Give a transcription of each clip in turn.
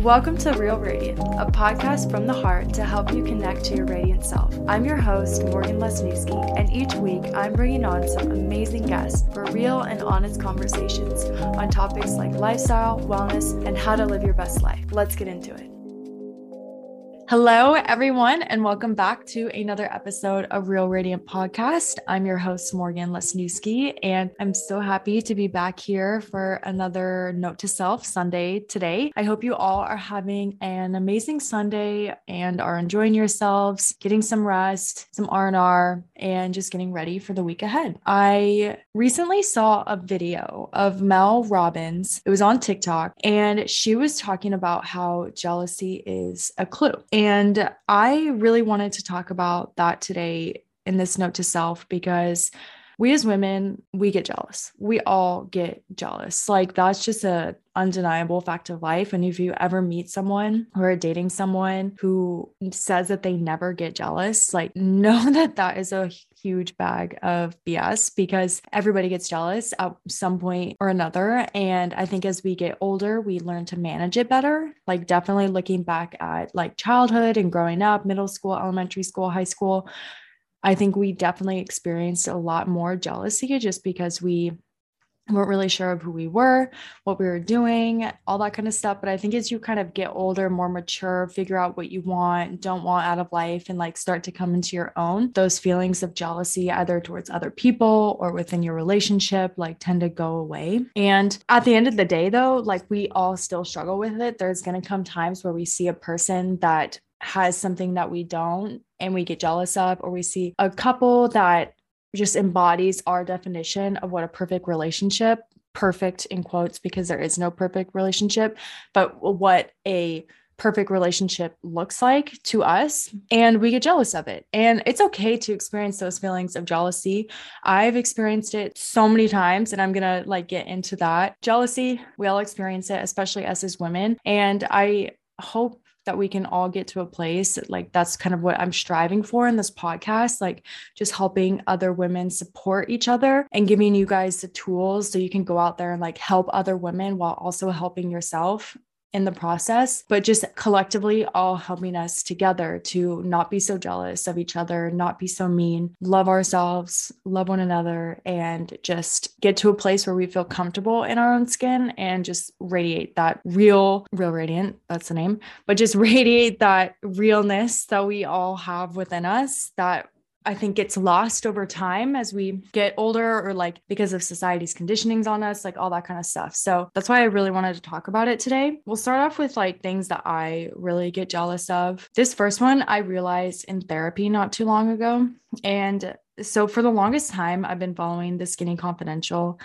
Welcome to Real Radiant, a podcast from the heart to help you connect to your radiant self. I'm your host, Morgan Lesniewski, and each week I'm bringing on some amazing guests for real and honest conversations on topics like lifestyle, wellness, and how to live your best life. Let's get into it. Hello, everyone, and welcome back to another episode of Real Radiant Podcast. I'm your host, Morgan Lesniewski, and I'm so happy to be back here for another Note to Self Sunday today. I hope you all are having an amazing Sunday and are enjoying yourselves, getting some rest, some R&R, and just getting ready for the week ahead. I recently saw a video of Mel Robbins. It was on TikTok, and she was talking about how jealousy is a clue. And I really wanted to talk about that today in this note to self because we as women, we get jealous. We all get jealous. Like that's just a undeniable fact of life. And if you ever meet someone or are dating someone who says that they never get jealous, like know that that is a huge bag of BS because everybody gets jealous at some point or another. And I think as we get older, we learn to manage it better. Like, definitely looking back at like childhood and growing up, middle school, elementary school, high school. I think we definitely experienced a lot more jealousy just because we weren't really sure of who we were, what we were doing, all that kind of stuff. But I think as you kind of get older, more mature, figure out what you want, don't want out of life, and like start to come into your own, those feelings of jealousy, either towards other people or within your relationship, like tend to go away. And at the end of the day, though, like we all still struggle with it. There's going to come times where we see a person that has something that we don't and we get jealous of, or we see a couple that just embodies our definition of what a perfect relationship perfect in quotes because there is no perfect relationship but what a perfect relationship looks like to us and we get jealous of it. And it's okay to experience those feelings of jealousy. I've experienced it so many times and i'm to like get into that. Jealousy we all experience it especially us as women and i hope that we can all get to a place like that's kind of what I'm striving for in this podcast like just helping other women support each other and giving you guys the tools so you can go out there and like help other women while also helping yourself in the process, but just collectively all helping us together to not be so jealous of each other, not be so mean, love ourselves, love one another, and just get to a place where we feel comfortable in our own skin and just radiate that real, real radiant, that's the name, but just radiate that realness that we all have within us that I think gets lost over time as we get older or like because of society's conditionings on us, like all that kind of stuff. So that's why I really wanted to talk about it today. We'll start off with like things that I really get jealous of. This first one I realized in therapy not too long ago. And so for the longest time, I've been following the Skinny Confidential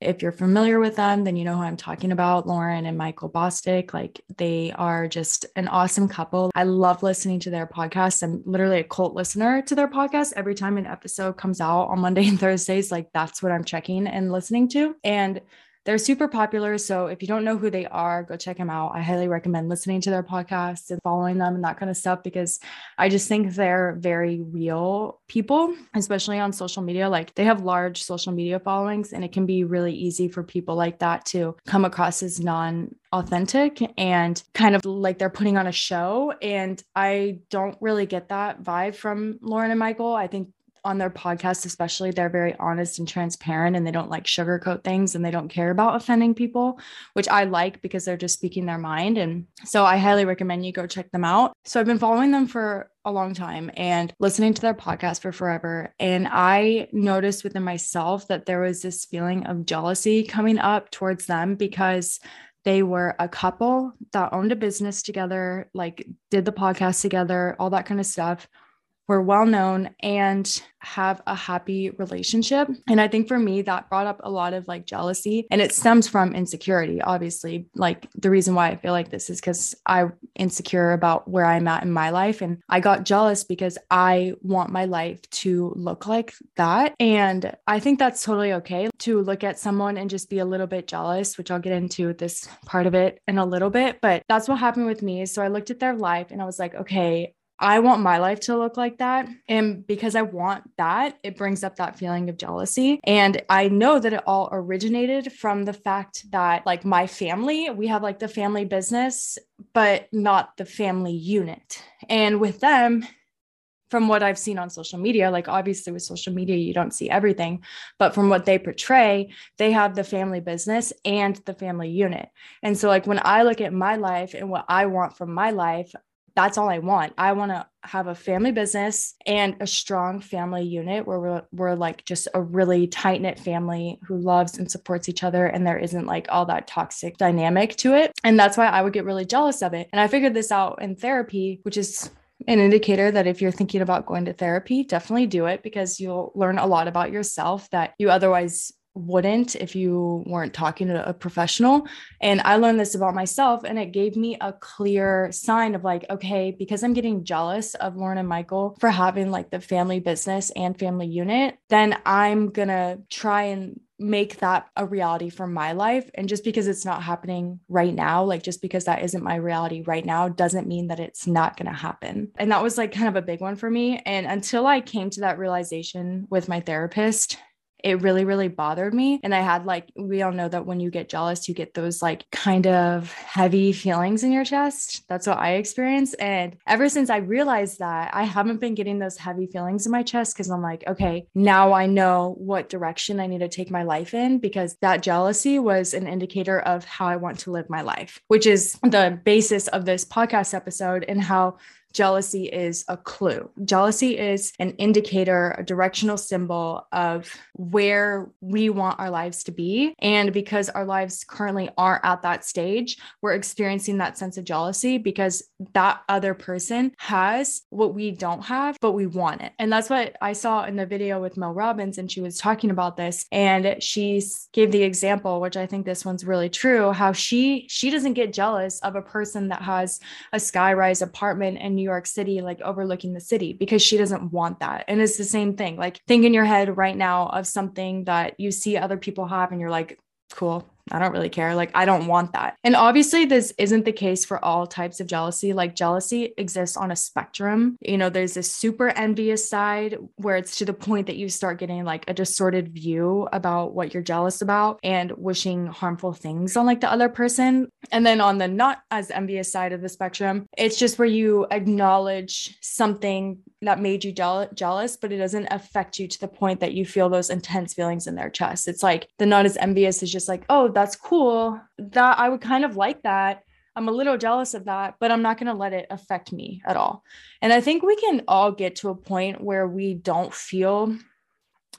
if you're familiar with them, then you know who I'm talking about, Lauren and Michael Bosstick. Like they are just an awesome couple. I love listening to their podcast. I'm literally a cult listener to their podcast. Every time an episode comes out on Monday and Thursdays, like that's what I'm checking and listening to. And they're super popular. So if you don't know who they are, go check them out. I highly recommend listening to their podcasts and following them and that kind of stuff because I just think they're very real people, especially on social media. Like they have large social media followings, and it can be really easy for people like that to come across as non authentic and kind of like they're putting on a show. And I don't really get that vibe from Lauren and Michael. I think on their podcast, especially, they're very honest and transparent and they don't like sugarcoat things and they don't care about offending people, which I like because they're just speaking their mind. And so I highly recommend you go check them out. So I've been following them for a long time and listening to their podcast for forever. And I noticed within myself that there was this feeling of jealousy coming up towards them because they were a couple that owned a business together, like did the podcast together, all that kind of stuff we're well known and have a happy relationship. And I think for me, that brought up a lot of like jealousy and it stems from insecurity, obviously. Like the reason why I feel like this is because I'm insecure about where I'm at in my life. And I got jealous because I want my life to look like that. And I think that's totally okay to look at someone and just be a little bit jealous, which I'll get into this part of it in a little bit. But that's what happened with me. So I looked at their life and I was like, okay, I want my life to look like that. And because I want that, it brings up that feeling of jealousy. And I know that it all originated from the fact that, like, my family, we have like the family business, but not the family unit. And with them, from what I've seen on social media, like obviously with social media, you don't see everything, but from what they portray, they have the family business and the family unit. And so, like, when I look at my life and what I want from my life, that's all I want. I want to have a family business and a strong family unit where we're, we're like just a really tight knit family who loves and supports each other. And there isn't like all that toxic dynamic to it. And that's why I would get really jealous of it. And I figured this out in therapy, which is an indicator that if you're thinking about going to therapy, definitely do it because you'll learn a lot about yourself that you otherwise wouldn't if you weren't talking to a professional. And I learned this about myself, and it gave me a clear sign of like, okay, because I'm getting jealous of Lauren and Michael for having like the family business and family unit, then I'm gonna try and make that a reality for my life. And just because it's not happening right now, like just because that isn't my reality right now, doesn't mean that it's not going to happen. And that was like kind of a big one for me. And until I came to that realization with my therapist, it really really bothered me. And i had like we all know that when you get jealous you get those like kind of heavy feelings in your chest. That's what i experienced and ever since i realized that i haven't been getting those heavy feelings in my chest because i'm like okay now i know what direction i need to take my life in because that jealousy was an indicator of how i want to live my life which is the basis of this podcast episode and how jealousy is a clue. Jealousy is an indicator, a directional symbol of where we want our lives to be. And because our lives currently aren't at that stage, we're experiencing that sense of jealousy because that other person has what we don't have, but we want it. And that's what I saw in the video with Mel Robbins. And she was talking about this and she gave the example, which I think this one's really true, how she she doesn't get jealous of a person that has a skyrise apartment and New York City, like overlooking the city, because she doesn't want that. And it's the same thing. Like, think in your head right now of something that you see other people have, and you're like, cool, I don't really care. Like, I don't want that. And obviously, this isn't the case for all types of jealousy. Like, jealousy exists on a spectrum. You know, there's this super envious side where it's to the point that you start getting like a distorted view about what you're jealous about and wishing harmful things on like the other person. And then on the not as envious side of the spectrum, it's just where you acknowledge something that made you jealous, but it doesn't affect you to the point that you feel those intense feelings in their chest. It's like the not as envious is just like, oh, that's cool. That I would kind of like that. I'm a little jealous of that, but I'm not going to let it affect me at all. And I think we can all get to a point where we don't feel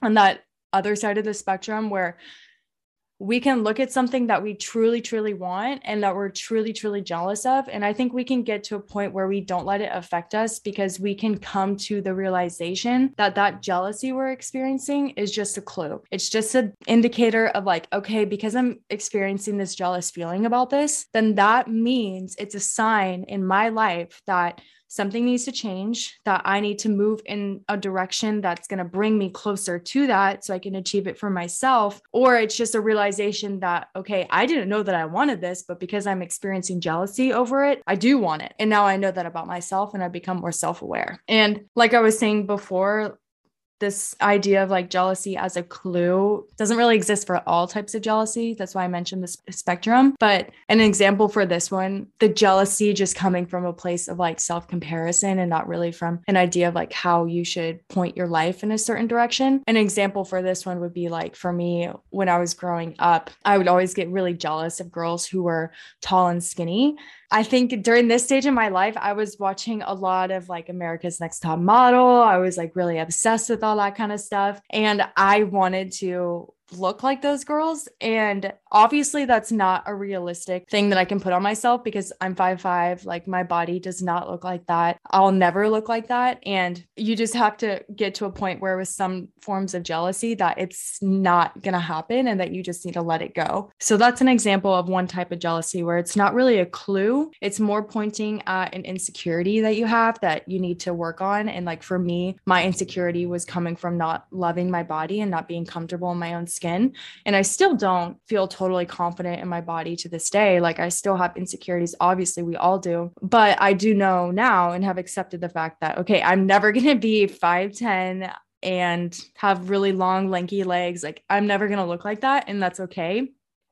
on that other side of the spectrum where we can look at something that we truly, truly want and that we're truly, truly jealous of. And I think we can get to a point where we don't let it affect us because we can come to the realization that that jealousy we're experiencing is just a clue. It's just an indicator of like, okay, because I'm experiencing this jealous feeling about this, then that means it's a sign in my life that something needs to change, that I need to move in a direction that's going to bring me closer to that so I can achieve it for myself. Or it's just a realization that, okay, I didn't know that I wanted this, but because I'm experiencing jealousy over it, I do want it. And now I know that about myself and I become more self aware. And like I was saying before, this idea of like jealousy as a clue doesn't really exist for all types of jealousy. That's why I mentioned this spectrum. But an example for this one, the jealousy just coming from a place of like self comparison and not really from an idea of like how you should point your life in a certain direction. An example for this one would be like for me, when I was growing up, I would always get really jealous of girls who were tall and skinny I think during this stage in my life, I was watching a lot of like America's Next Top Model. I was like really obsessed with all that kind of stuff. And I wanted to look like those girls. And obviously, that's not a realistic thing that I can put on myself because I'm five five. Like, my body does not look like that. I'll never look like that. And you just have to get to a point where, with some forms of jealousy, that it's not going to happen and that you just need to let it go. So, that's an example of one type of jealousy where it's not really a clue, it's more pointing at an insecurity that you have that you need to work on. And, like, for me, my insecurity was coming from not loving my body and not being comfortable in my own skin. And I still don't feel totally confident in my body to this day. Like I still have insecurities. Obviously, we all do. But I do know now and have accepted the fact that, okay, I'm never going to be 5'10 and have really long, lanky legs. Like I'm never going to look like that. And that's okay.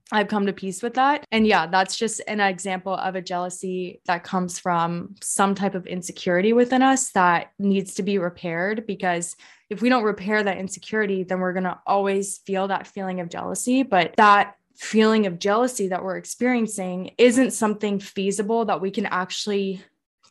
I've come to peace with that. And yeah, that's just an example of a jealousy that comes from some type of insecurity within us that needs to be repaired because if we don't repair that insecurity, then we're going to always feel that feeling of jealousy. But that feeling of jealousy that we're experiencing isn't something feasible that we can actually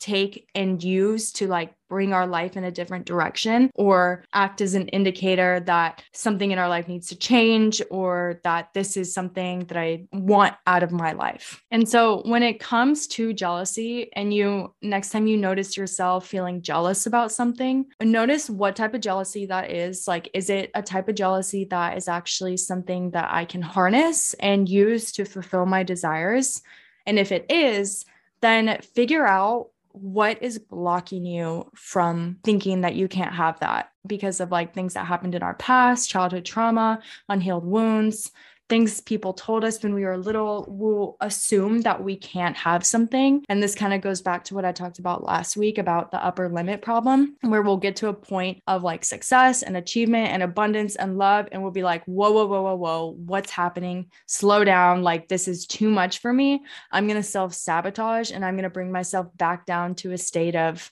take and use to like bring our life in a different direction or act as an indicator that something in our life needs to change or that this is something that I want out of my life. And so when it comes to jealousy and you next time you notice yourself feeling jealous about something, notice what type of jealousy that is. Like is it a type of jealousy that is actually something that I can harness and use to fulfill my desires? And if it is, then figure out what is blocking you from thinking that you can't have that? Because of like things that happened in our past, childhood trauma, unhealed wounds, things people told us when we were little will assume that we can't have something. And this kind of goes back to what I talked about last week about the upper limit problem, where we'll get to a point of like success and achievement and abundance and love. And we'll be like, whoa, whoa, whoa, whoa, whoa, what's happening? Slow down. Like, this is too much for me. I'm going to self sabotage and I'm going to bring myself back down to a state of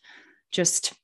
just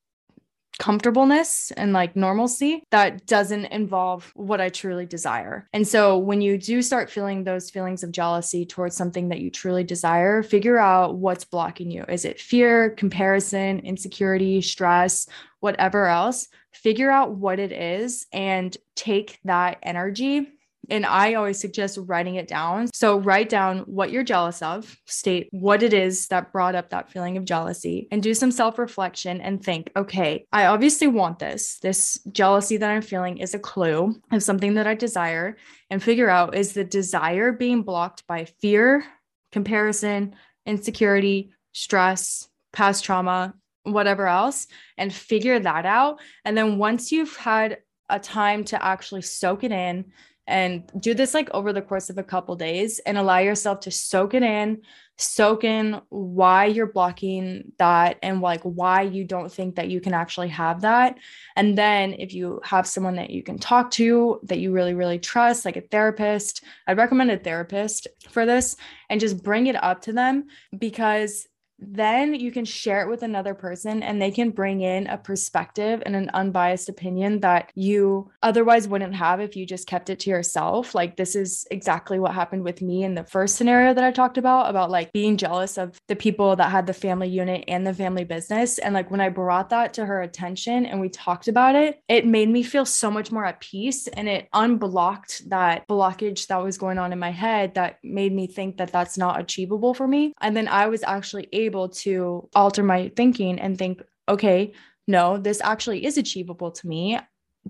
comfortableness and like normalcy that doesn't involve what I truly desire. And so when you do start feeling those feelings of jealousy towards something that you truly desire, figure out what's blocking you. Is it fear, comparison, insecurity, stress, whatever else? Figure out what it is and take that energy and I always suggest writing it down. So write down what you're jealous of, state what it is that brought up that feeling of jealousy, and do some self reflection and think, okay, I obviously want this. This jealousy that I'm feeling is a clue of something that I desire, and figure out is the desire being blocked by fear, comparison, insecurity, stress, past trauma, whatever else, and figure that out. And then once you've had a time to actually soak it in, and do this like over the course of a couple days and allow yourself to soak it in soak in why you're blocking that and like why you don't think that you can actually have that. And then if you have someone that you can talk to that you really really trust like a therapist i'd recommend a therapist for this and just bring it up to them because then you can share it with another person and they can bring in a perspective and an unbiased opinion that you otherwise wouldn't have if you just kept it to yourself. Like, this is exactly what happened with me in the first scenario that I talked about, about like being jealous of the people that had the family unit and the family business. And like, when I brought that to her attention and we talked about it, it made me feel so much more at peace and it unblocked that blockage that was going on in my head that made me think that that's not achievable for me. And then I was actually able able to alter my thinking and think, okay, no, this actually is achievable to me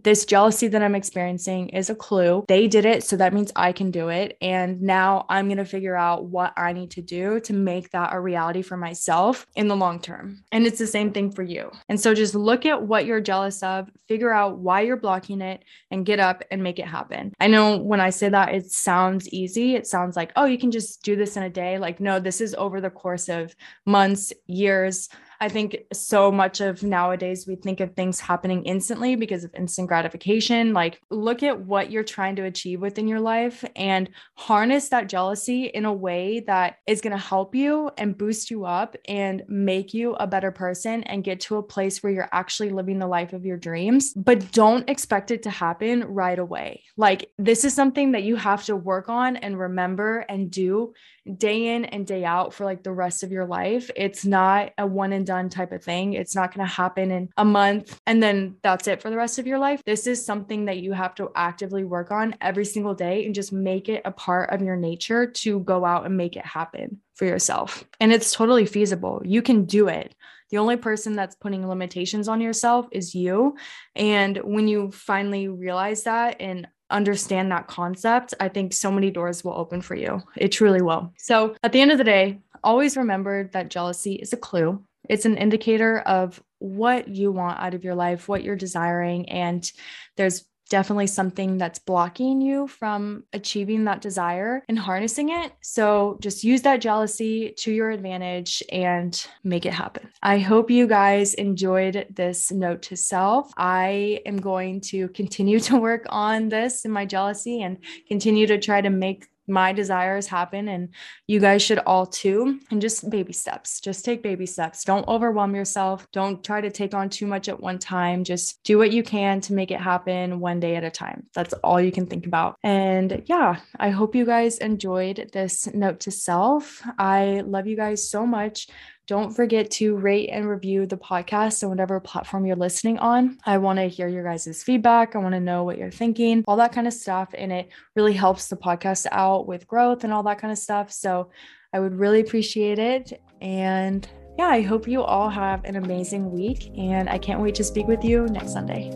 this jealousy that I'm experiencing is a clue. They did it, so that means I can do it. And now I'm going to figure out what I need to do to make that a reality for myself in the long term. And it's the same thing for you. And so just look at what you're jealous of, figure out why you're blocking it, and get up and make it happen. I know when I say that, it sounds easy. It sounds like, oh, you can just do this in a day. Like, no, this is over the course of months, years I think so much of nowadays we think of things happening instantly because of instant gratification. Like, look at what you're trying to achieve within your life and harness that jealousy in a way that is going to help you and boost you up and make you a better person and get to a place where you're actually living the life of your dreams. But don't expect it to happen right away. Like, this is something that you have to work on and remember and do day in and day out for like the rest of your life. It's not a one and done type of thing. It's not going to happen in a month and then that's it for the rest of your life. This is something that you have to actively work on every single day and just make it a part of your nature to go out and make it happen for yourself. And it's totally feasible. You can do it. The only person that's putting limitations on yourself is you. And when you finally realize that and understand that concept, I think so many doors will open for you. It truly will. So at the end of the day, always remember that jealousy is a clue. It's an indicator of what you want out of your life, what you're desiring. And there's definitely something that's blocking you from achieving that desire and harnessing it. So just use that jealousy to your advantage and make it happen. I hope you guys enjoyed this note to self. I am going to continue to work on this in my jealousy and continue to try to make my desires happen and you guys should all too. And just baby steps just take baby steps. Don't overwhelm yourself. Don't try to take on too much at one time. Just do what you can to make it happen one day at a time. That's all you can think about. And yeah i hope you guys enjoyed this note to self. I love you guys so much don't forget to rate and review the podcast on whatever platform you're listening on. I want to hear your guys' feedback. I want to know what you're thinking, all that kind of stuff. And it really helps the podcast out with growth and all that kind of stuff. So I would really appreciate it. And yeah, I hope you all have an amazing week. And I can't wait to speak with you next Sunday.